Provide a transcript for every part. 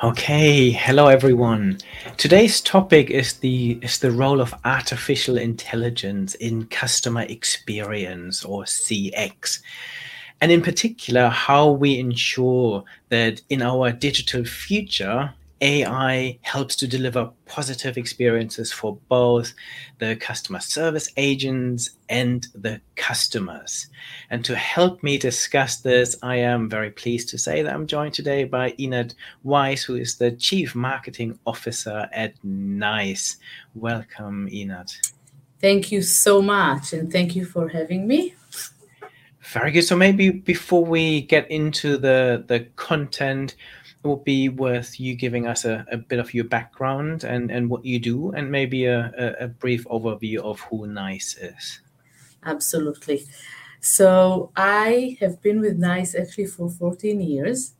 Okay, hello everyone. Today's topic is the is the role of artificial intelligence in customer experience or CX. And in particular, how we ensure that in our digital future, AI helps to deliver positive experiences for both the customer service agents and the customers. And to help me discuss this, I am very pleased to say that I'm joined today by Einat Weiss, who is the Chief Marketing Officer at NICE. Welcome, Einat. Thank you so much, and thank you for having me. Very good. So maybe before we get into the the content, would be worth you giving us a, a bit of your background and, and what you do, and maybe a, a, a brief overview of who NICE is. Absolutely. So I have been with NICE actually for 14 years.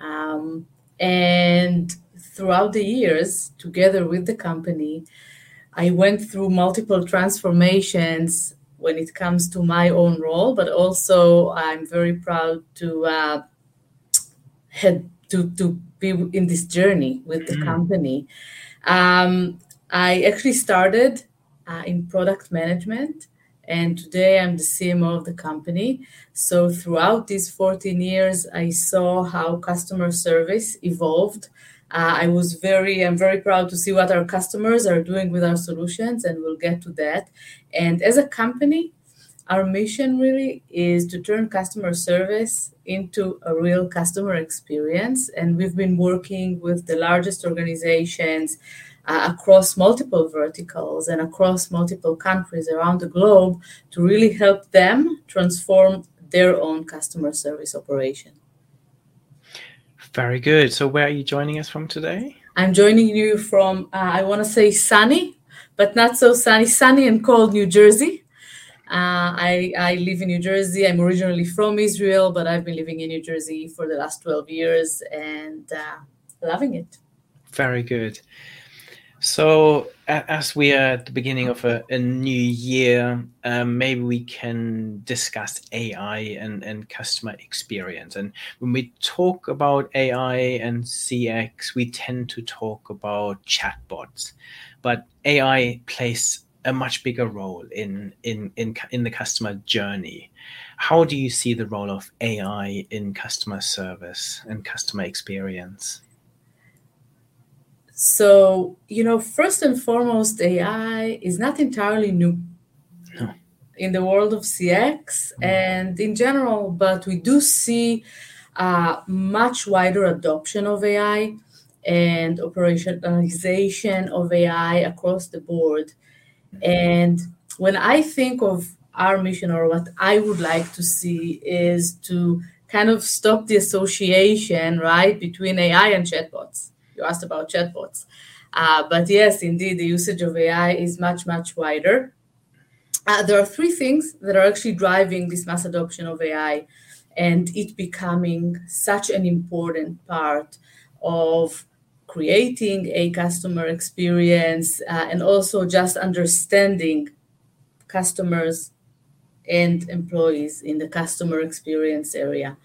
Um, and throughout the years, together with the company, I went through multiple transformations when it comes to my own role, but also I'm very proud to uh, to to be in this journey with the mm. company. Um, I actually started uh, in product management, and today I'm the CMO of the company. So throughout these 14 years, I saw how customer service evolved. Uh, I was very, I'm very proud to see what our customers are doing with our solutions, and we'll get to that. And as a company, our mission really is to turn customer service into a real customer experience. And we've been working with the largest organizations uh, across multiple verticals and across multiple countries around the globe to really help them transform their own customer service operation. Very good. So, where are you joining us from today? I'm joining you from, uh, I want to say sunny, but not so sunny, sunny and cold New Jersey. Uh, I, I live in New Jersey. I'm originally from Israel, but I've been living in New Jersey for the last 12 years and uh, loving it. Very good. So, as we are at the beginning of a, a new year, um, maybe we can discuss AI and, and customer experience. And when we talk about AI and CX, we tend to talk about chatbots. But AI plays a much bigger role in in in in the customer journey. How do you see the role of AI in customer service and customer experience? So, you know, first and foremost, AI is not entirely new no. in the world of CX mm. and in general, but we do see a much wider adoption of AI and operationalization of AI across the board. And when I think of our mission or what I would like to see is to kind of stop the association, right, between AI and chatbots. You asked about chatbots. Uh, but yes, indeed, the usage of AI is much, much wider. Uh, there are three things that are actually driving this mass adoption of AI and it becoming such an important part of creating a customer experience uh, and also just understanding customers and employees in the customer experience area.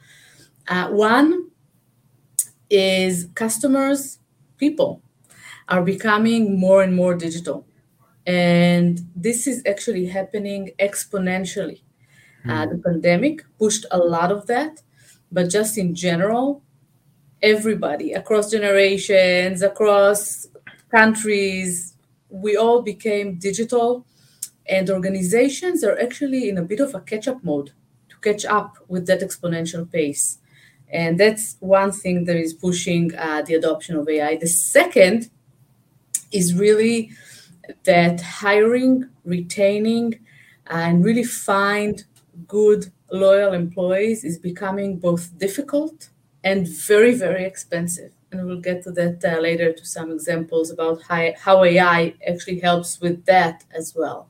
Uh, one is customers, people are becoming more and more digital. And this is actually happening exponentially. Mm. Uh, the pandemic pushed a lot of that, but just in general, everybody across generations, across countries, we all became digital, and organizations are actually in a bit of a catch up mode to catch up with that exponential pace. And that's one thing that is pushing uh, the adoption of AI. The second is really that hiring, retaining, and really find good, loyal employees is becoming both difficult and very, very expensive. And we'll get to that uh, later to some examples about how, how AI actually helps with that as well.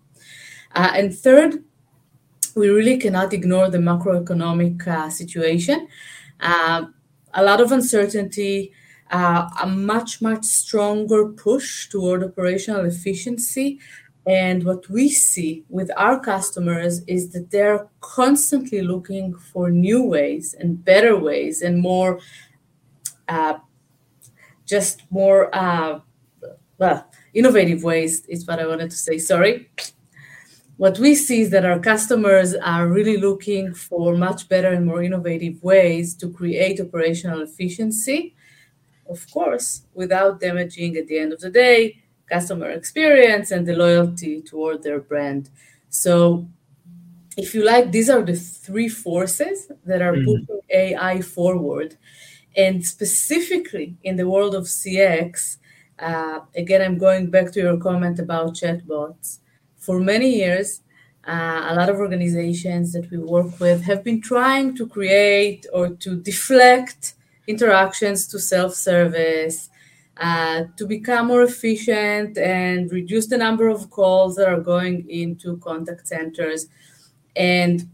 Uh, and third, we really cannot ignore the macroeconomic uh, situation. Uh, a lot of uncertainty, uh, a much, much stronger push toward operational efficiency, and what we see with our customers is that they're constantly looking for new ways and better ways and more uh, just more uh, well innovative ways is what I wanted to say. Sorry. What we see is that our customers are really looking for much better and more innovative ways to create operational efficiency, of course, without damaging at the end of the day customer experience and the loyalty toward their brand. So if you like, these are the three forces that are mm. pushing AI forward. And specifically in the world of CX, uh, again, I'm going back to your comment about chatbots. For many years, uh, a lot of organizations that we work with have been trying to create or to deflect interactions to self service, uh, to become more efficient and reduce the number of calls that are going into contact centers. And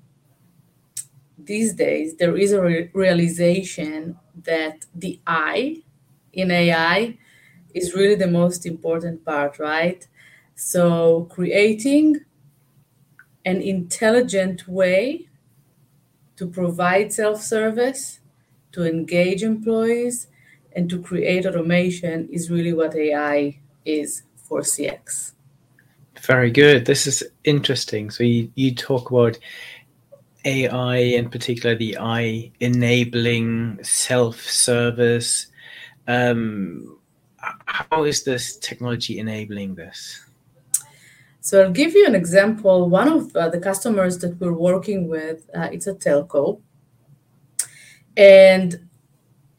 these days, there is a re- realization that the I in AI is really the most important part, right? So, creating an intelligent way to provide self service, to engage employees, and to create automation is really what AI is for CX. Very good. This is interesting. So you, you talk about AI, in particular, the I enabling self service. Um, how is this technology enabling this? So I'll give you an example. One of uh, the customers that we're working with, uh, it's a telco, and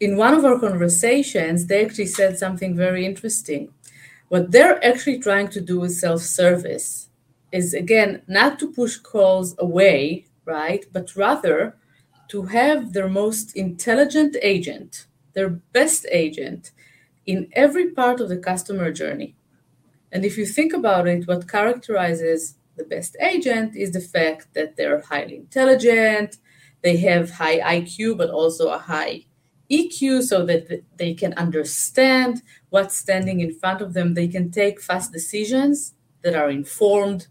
in one of our conversations, they actually said something very interesting. What they're actually trying to do with self service is, again, not to push calls away, right? But rather to have their most intelligent agent, their best agent, in every part of the customer journey. And if you think about it, what characterizes the best agent is the fact that they're highly intelligent, they have high IQ, but also a high EQ so that they can understand what's standing in front of them. They can take fast decisions that are informed.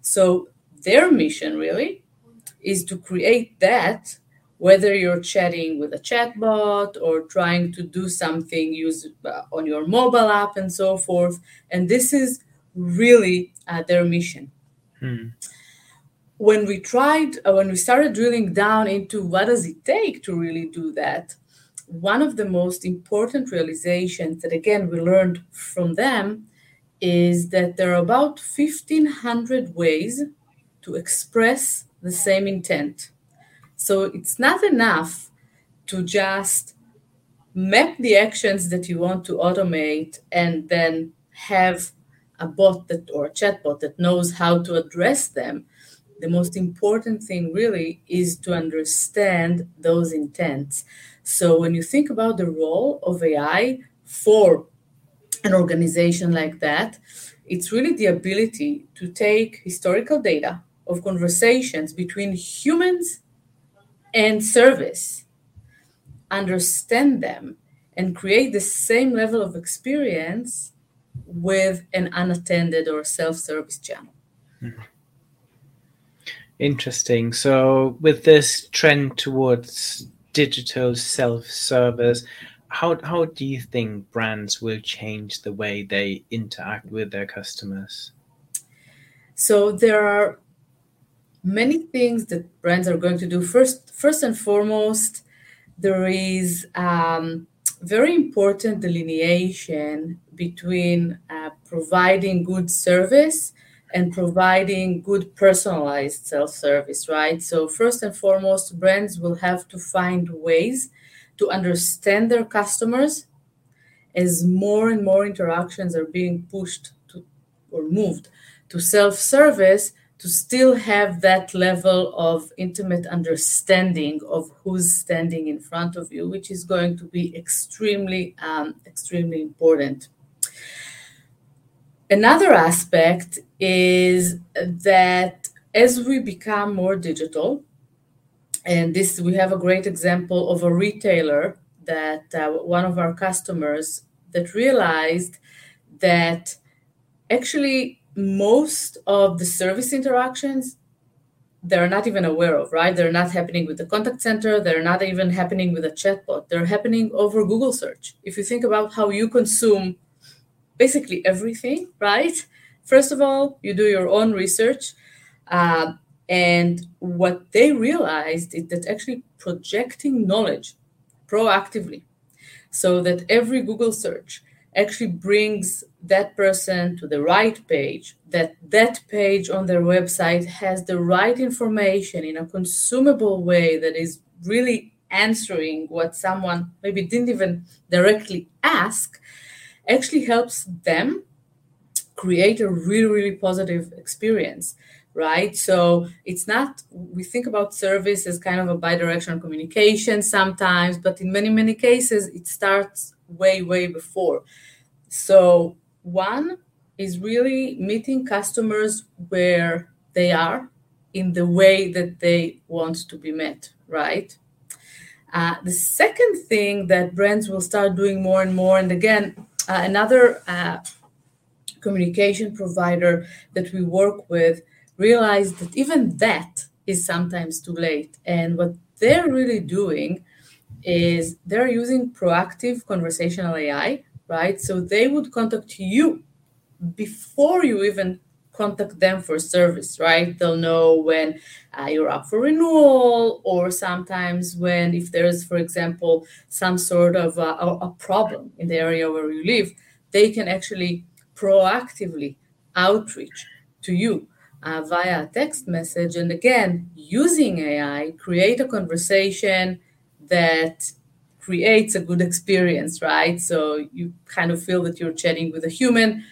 So, their mission really is to create that, whether you're chatting with a chatbot or trying to do something use uh, on your mobile app and so forth. And this is really uh, their mission. Hmm when we tried uh, when we started drilling down into what does it take to really do that one of the most important realizations that again we learned from them is that there are about 1500 ways to express the same intent. So it's not enough to just map the actions that you want to automate and then have a bot that or a chatbot that knows how to address them the most important thing really is to understand those intents. So when you think about the role of AI for an organization like that, it's really the ability to take historical data of conversations between humans and service, understand them, and create the same level of experience with an unattended or self service channel. Mm-hmm. Interesting. So, with this trend towards digital self-service, how how do you think brands will change the way they interact with their customers? So there are many things that brands are going to do. First, first and foremost, there is um, very important delineation between uh, providing good service and providing good personalized self service, right? So, first and foremost, brands will have to find ways to understand their customers as more and more interactions are being pushed to or moved to self service to still have that level of intimate understanding of who's standing in front of you, which is going to be extremely, um, extremely important. Another aspect is that as we become more digital, and this we have a great example of a retailer that uh, one of our customers that realized that actually most of the service interactions they're not even aware of, right? They're not happening with the contact center. They're not even happening with a chatbot. They're happening over Google search. If you think about how you consume basically everything, right? First of all, you do your own research. Uh, and what they realized is that actually projecting knowledge proactively so that every Google search actually brings that person to the right page, that that page on their website has the right information in a consumable way that is really answering what someone maybe didn't even directly ask, actually helps them create a really, really positive experience right? So it's not, we think about service as kind of a bidirectional communication sometimes, but in many, many cases, it starts way, way before. So, one is really meeting customers where they are in the way that they want to be met, right? Uh, the second thing that brands will start doing more and more, and again, uh, another uh, communication provider that we work with realized that even that is sometimes too late. And what they're really doing is they're using proactive conversational AI, right? So they would contact you before you even contact them for service, right? They'll know when uh, you're up for renewal, or sometimes when, if there's, for example, some sort of a, a problem in the area where you live, they can actually proactively outreach to you uh, via text message. And again, using AI, create a conversation that creates a good experience, right? So you kind of feel that you're chatting with a human,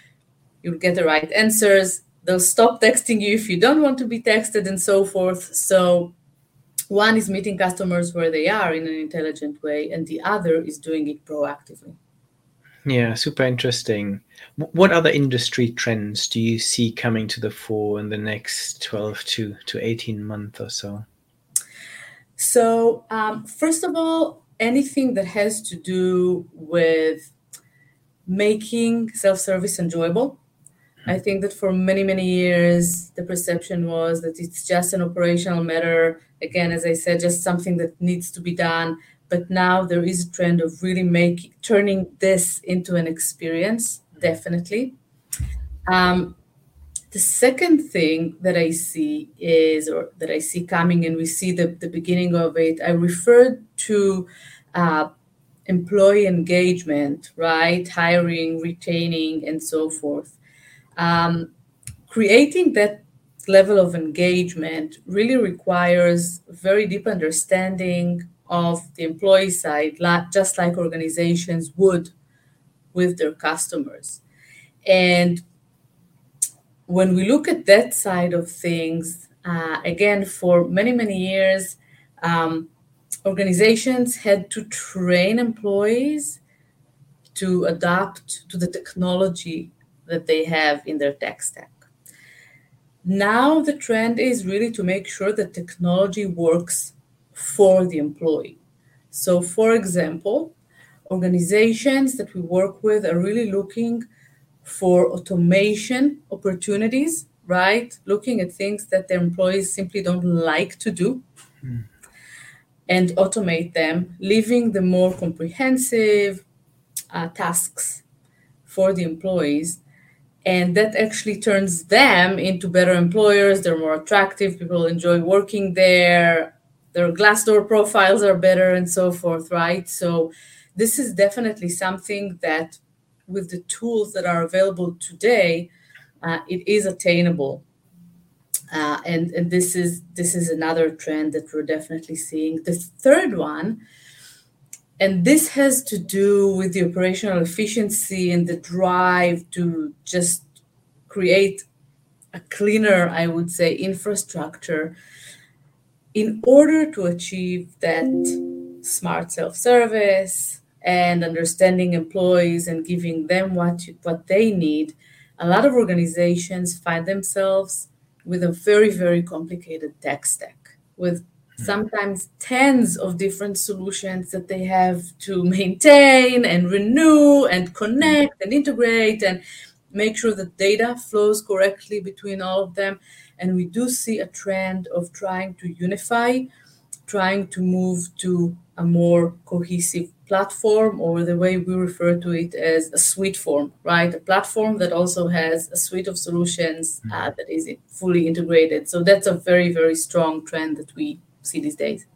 you'll get the right answers. They'll stop texting you if you don't want to be texted, and so forth. So, one is meeting customers where they are in an intelligent way, and the other is doing it proactively. Yeah, super interesting. What other industry trends do you see coming to the fore in the next 12 to, to 18 months or so? So, um, first of all, anything that has to do with making self service enjoyable. I think that for many, many years, the perception was that it's just an operational matter. Again, as I said, just something that needs to be done. But now there is a trend of really making turning this into an experience definitely. Um, the second thing that i see is or that i see coming and we see the, the beginning of it i referred to uh, employee engagement right? Hiring retaining and so forth um, creating that level of engagement really requires very deep understanding of the employee side, just like organizations would with their customers. And when we look at that side of things, uh, again, for many, many years, um, organizations had to train employees to adapt to the technology that they have in their tech stack. Now, the trend is really to make sure that technology works for the employee. So, for example, organizations that we work with are really looking for automation opportunities, right? Looking at things that their employees simply don't like to do mm. and automate them, leaving the more comprehensive uh, tasks for the employees. And that actually turns them into better employers. They're more attractive. People enjoy working there their Glassdoor profiles are better and so forth, right? So this is definitely something that with the tools that are available today, uh, it is attainable. Uh, and and this is this is another trend that we're definitely seeing. The third one, and this has to do with the operational efficiency and the drive to just create a cleaner, I would say, infrastructure in order to achieve that smart self-service and understanding employees and giving them what you, what they need a lot of organizations find themselves with a very very complicated tech stack with. Sometimes tens of different solutions that they have to maintain and renew and connect and integrate and make sure that data flows correctly between all of them And we do see a trend of trying to unify, trying to move to a more cohesive platform, or the way we refer to it as a suite form, right? A platform that also has a suite of solutions uh, mm-hmm. that is fully integrated. So that's a very, very strong trend that we see these days.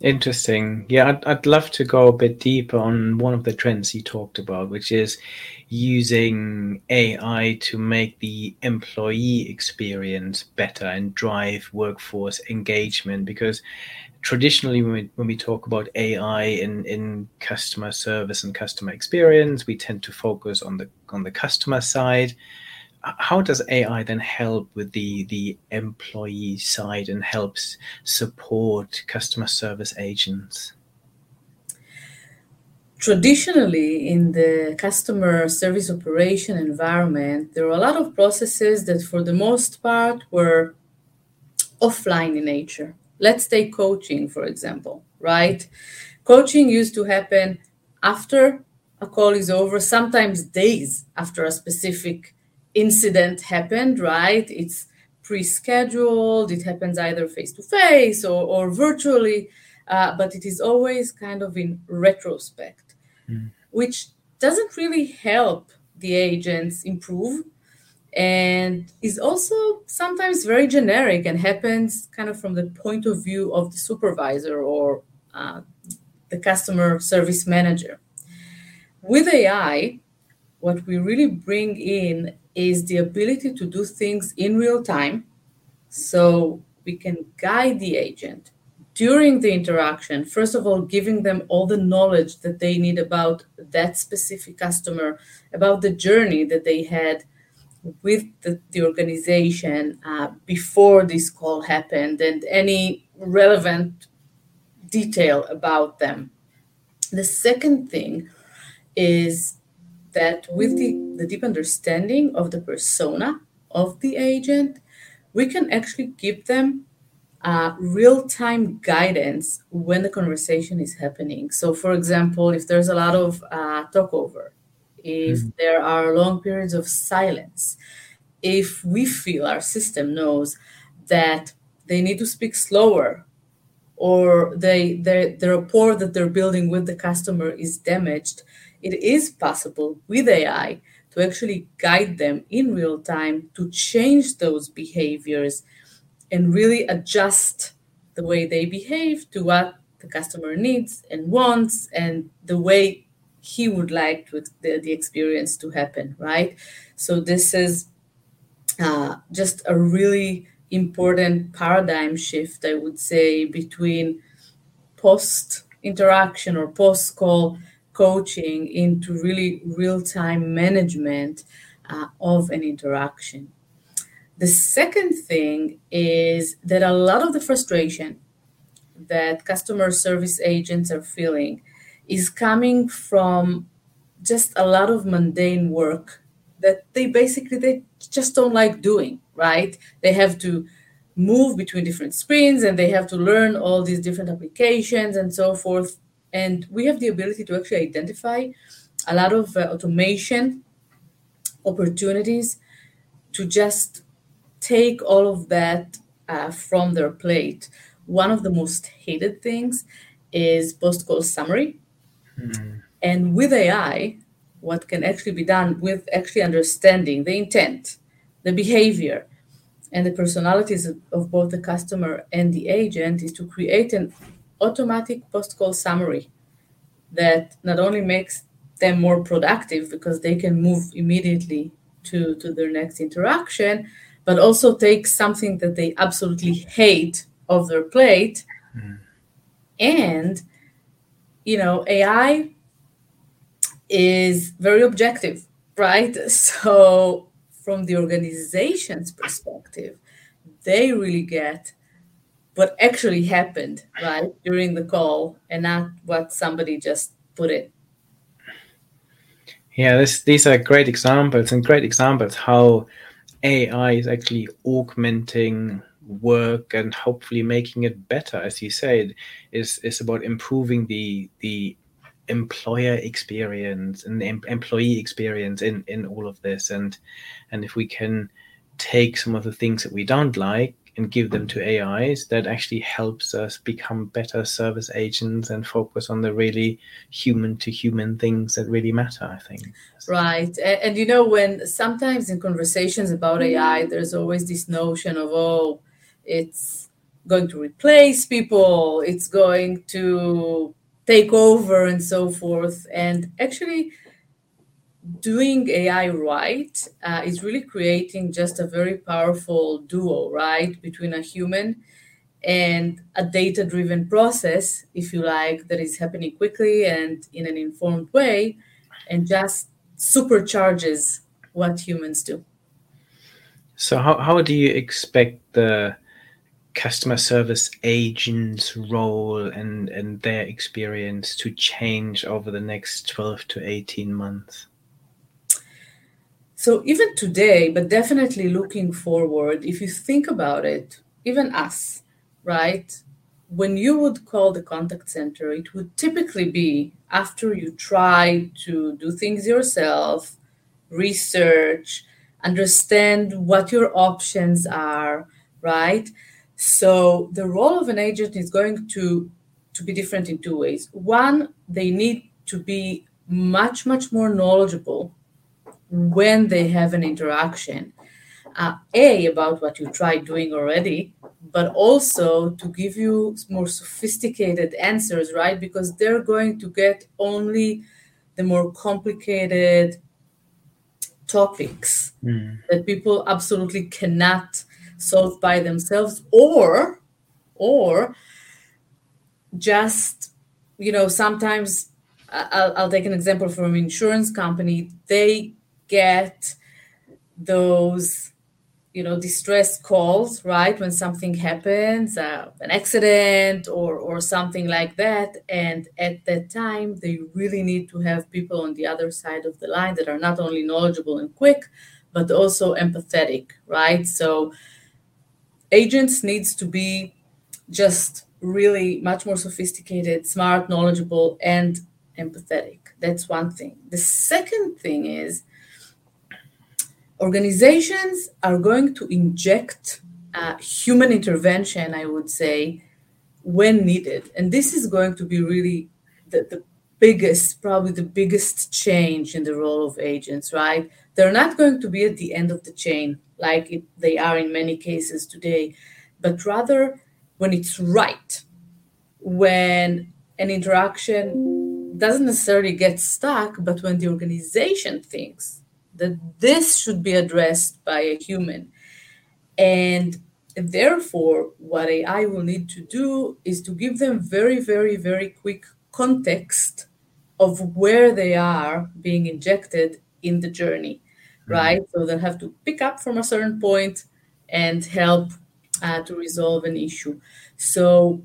Interesting. Yeah, I'd, I'd love to go a bit deeper on one of the trends you talked about, which is using AI to make the employee experience better and drive workforce engagement. Because traditionally, when we, when we talk about AI in, in customer service and customer experience, we tend to focus on the on the customer side how does AI then help with the the employee side and helps support customer service agents? Traditionally, in the customer service operation environment, there are a lot of processes that, for the most part, were offline in nature. Let's take coaching, for example, right? Coaching used to happen after a call is over, sometimes days after a specific incident happened, right? It's pre-scheduled. It happens either face to face or, or virtually, uh, but it is always kind of in retrospect, mm. which doesn't really help the agents improve and is also sometimes very generic and happens kind of from the point of view of the supervisor or uh, the customer service manager. With AI, what we really bring in is the ability to do things in real time so we can guide the agent during the interaction. First of all giving them all the knowledge that they need about that specific customer about the journey that they had with the, the organization uh, before this call happened and any relevant detail about them. The second thing is that with the, the deep understanding of the persona of the agent, we can actually give them uh, real time guidance when the conversation is happening. So, for example, if there's a lot of uh, talk over, if mm. there are long periods of silence, if we feel our system knows that they need to speak slower or they, they, the rapport that they're building with the customer is damaged, it is possible with AI to actually guide them in real time to change those behaviors and really adjust the way they behave to what the customer needs and wants and the way he would like to, the, the experience to happen right? So this is uh, just a really important paradigm shift i would say between post interaction or post call coaching into really real time management uh, of an interaction. The second thing is that a lot of the frustration that customer service agents are feeling is coming from just a lot of mundane work that they basically they just don't like doing right they have to move between different screens and they have to learn all these different applications and so forth and we have the ability to actually identify a lot of uh, automation opportunities to just take all of that uh, from their plate. One of the most hated things is post call summary. Mm. And with AI, what can actually be done with actually understanding the intent, the behavior, and the personalities of both the customer and the agent is to create an automatic post-call summary that not only makes them more productive because they can move immediately to, to their next interaction, but also take something that they absolutely hate off their plate. Mm. And, you know, AI is very objective, right? So, from the organization's perspective, they really get what actually happened right during the call and not what somebody just put it yeah this, these are great examples and great examples how ai is actually augmenting work and hopefully making it better as you said is is about improving the the employer experience and the employee experience in in all of this and and if we can take some of the things that we don't like and give them to AIs, that actually helps us become better service agents and focus on the really human to human things that really matter, I think. Right. And, and, you know, when sometimes in conversations about AI, there's always this notion of, oh, it's going to replace people, it's going to take over, and so forth. And actually, doing AI right uh, is really creating just a very powerful duo, right, between a human and a data driven process, if you like, that is happening quickly and in an informed way and just supercharges what humans do. So, how, how do you expect the customer service agent's role and, and their experience to change over the next 12 to 18 months? So even today, but definitely looking forward, if you think about it, even us, right? When you would call the contact center, it would typically be after you try to do things yourself, research, understand what your options are, right? So the role of an agent is going to to be different in two ways. One, they need to be much much more knowledgeable when they have an interaction. Uh, a about what you tried doing already but also to give you more sophisticated answers right because they're going to get only the more complicated topics mm. that people absolutely cannot solve by themselves or or just you know sometimes I'll, I'll take an example from an insurance company. They get those you know distress calls right when something happens uh, an accident or or something like that. And at that time they really need to have people on the other side of the line that are not only knowledgeable and quick but also empathetic right? So agents needs to be just really much more sophisticated smart knowledgeable and empathetic that's one thing the second thing is organizations are going to inject uh, human intervention, I would say, when needed. And this is going to be really the, the biggest, probably the biggest change in the role of agents, right? They're not going to be at the end of the chain like it, they are in many cases today, but rather when it's right, when an interaction doesn't necessarily get stuck, but when the organization thinks that this should be addressed by a human. And therefore, what AI will need to do is to give them very, very, very quick context of where they are being injected in the journey. Right? So they'll have to pick up from a certain point and help uh, to resolve an issue. So,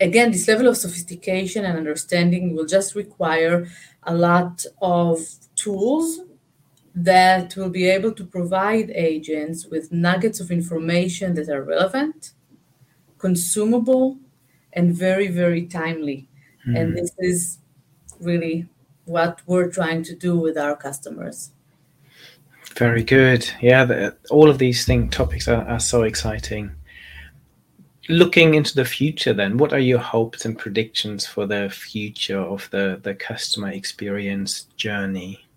again, this level of sophistication and understanding will just require a lot of tools that will be able to provide agents with nuggets of information that are relevant, consumable, and very, very timely. Mm-hmm. And this is really what we're trying to do with our customers. Very good. Yeah, the, all of these thing topics are, are so exciting. Looking into the future, then, what are your hopes and predictions for the future of the, the customer experience journey?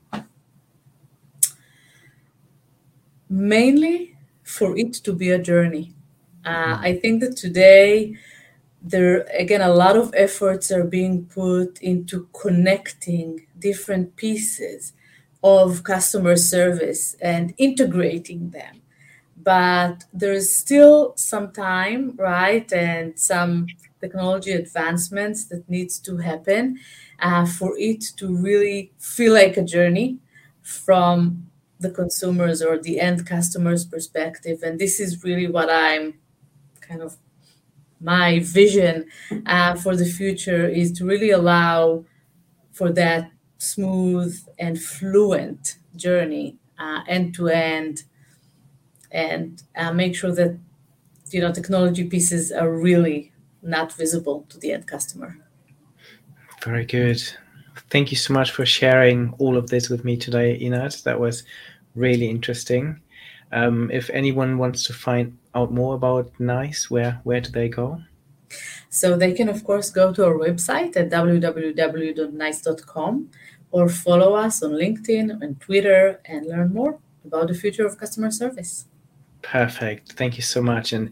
mainly for it to be a journey. Uh, I think that today, there again, a lot of efforts are being put into connecting different pieces of customer service and integrating them. But there's still some time, right, and some technology advancements that needs to happen uh, for it to really feel like a journey from the consumers or the end customers perspective and this is really what i'm kind of my vision uh, for the future is to really allow for that smooth and fluent journey end to end and uh, make sure that you know technology pieces are really not visible to the end customer very good thank you so much for sharing all of this with me today Einat that was really interesting. Um, if anyone wants to find out more about NICE, where where do they go? So they can, of course, go to our website at www.nice.com or follow us on LinkedIn and Twitter and learn more about the future of customer service. Perfect. Thank you so much. And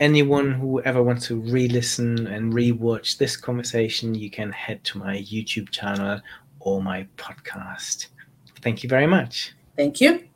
anyone who ever wants to re-listen and re-watch this conversation, you can head to my YouTube channel or my podcast. Thank you very much. Thank you.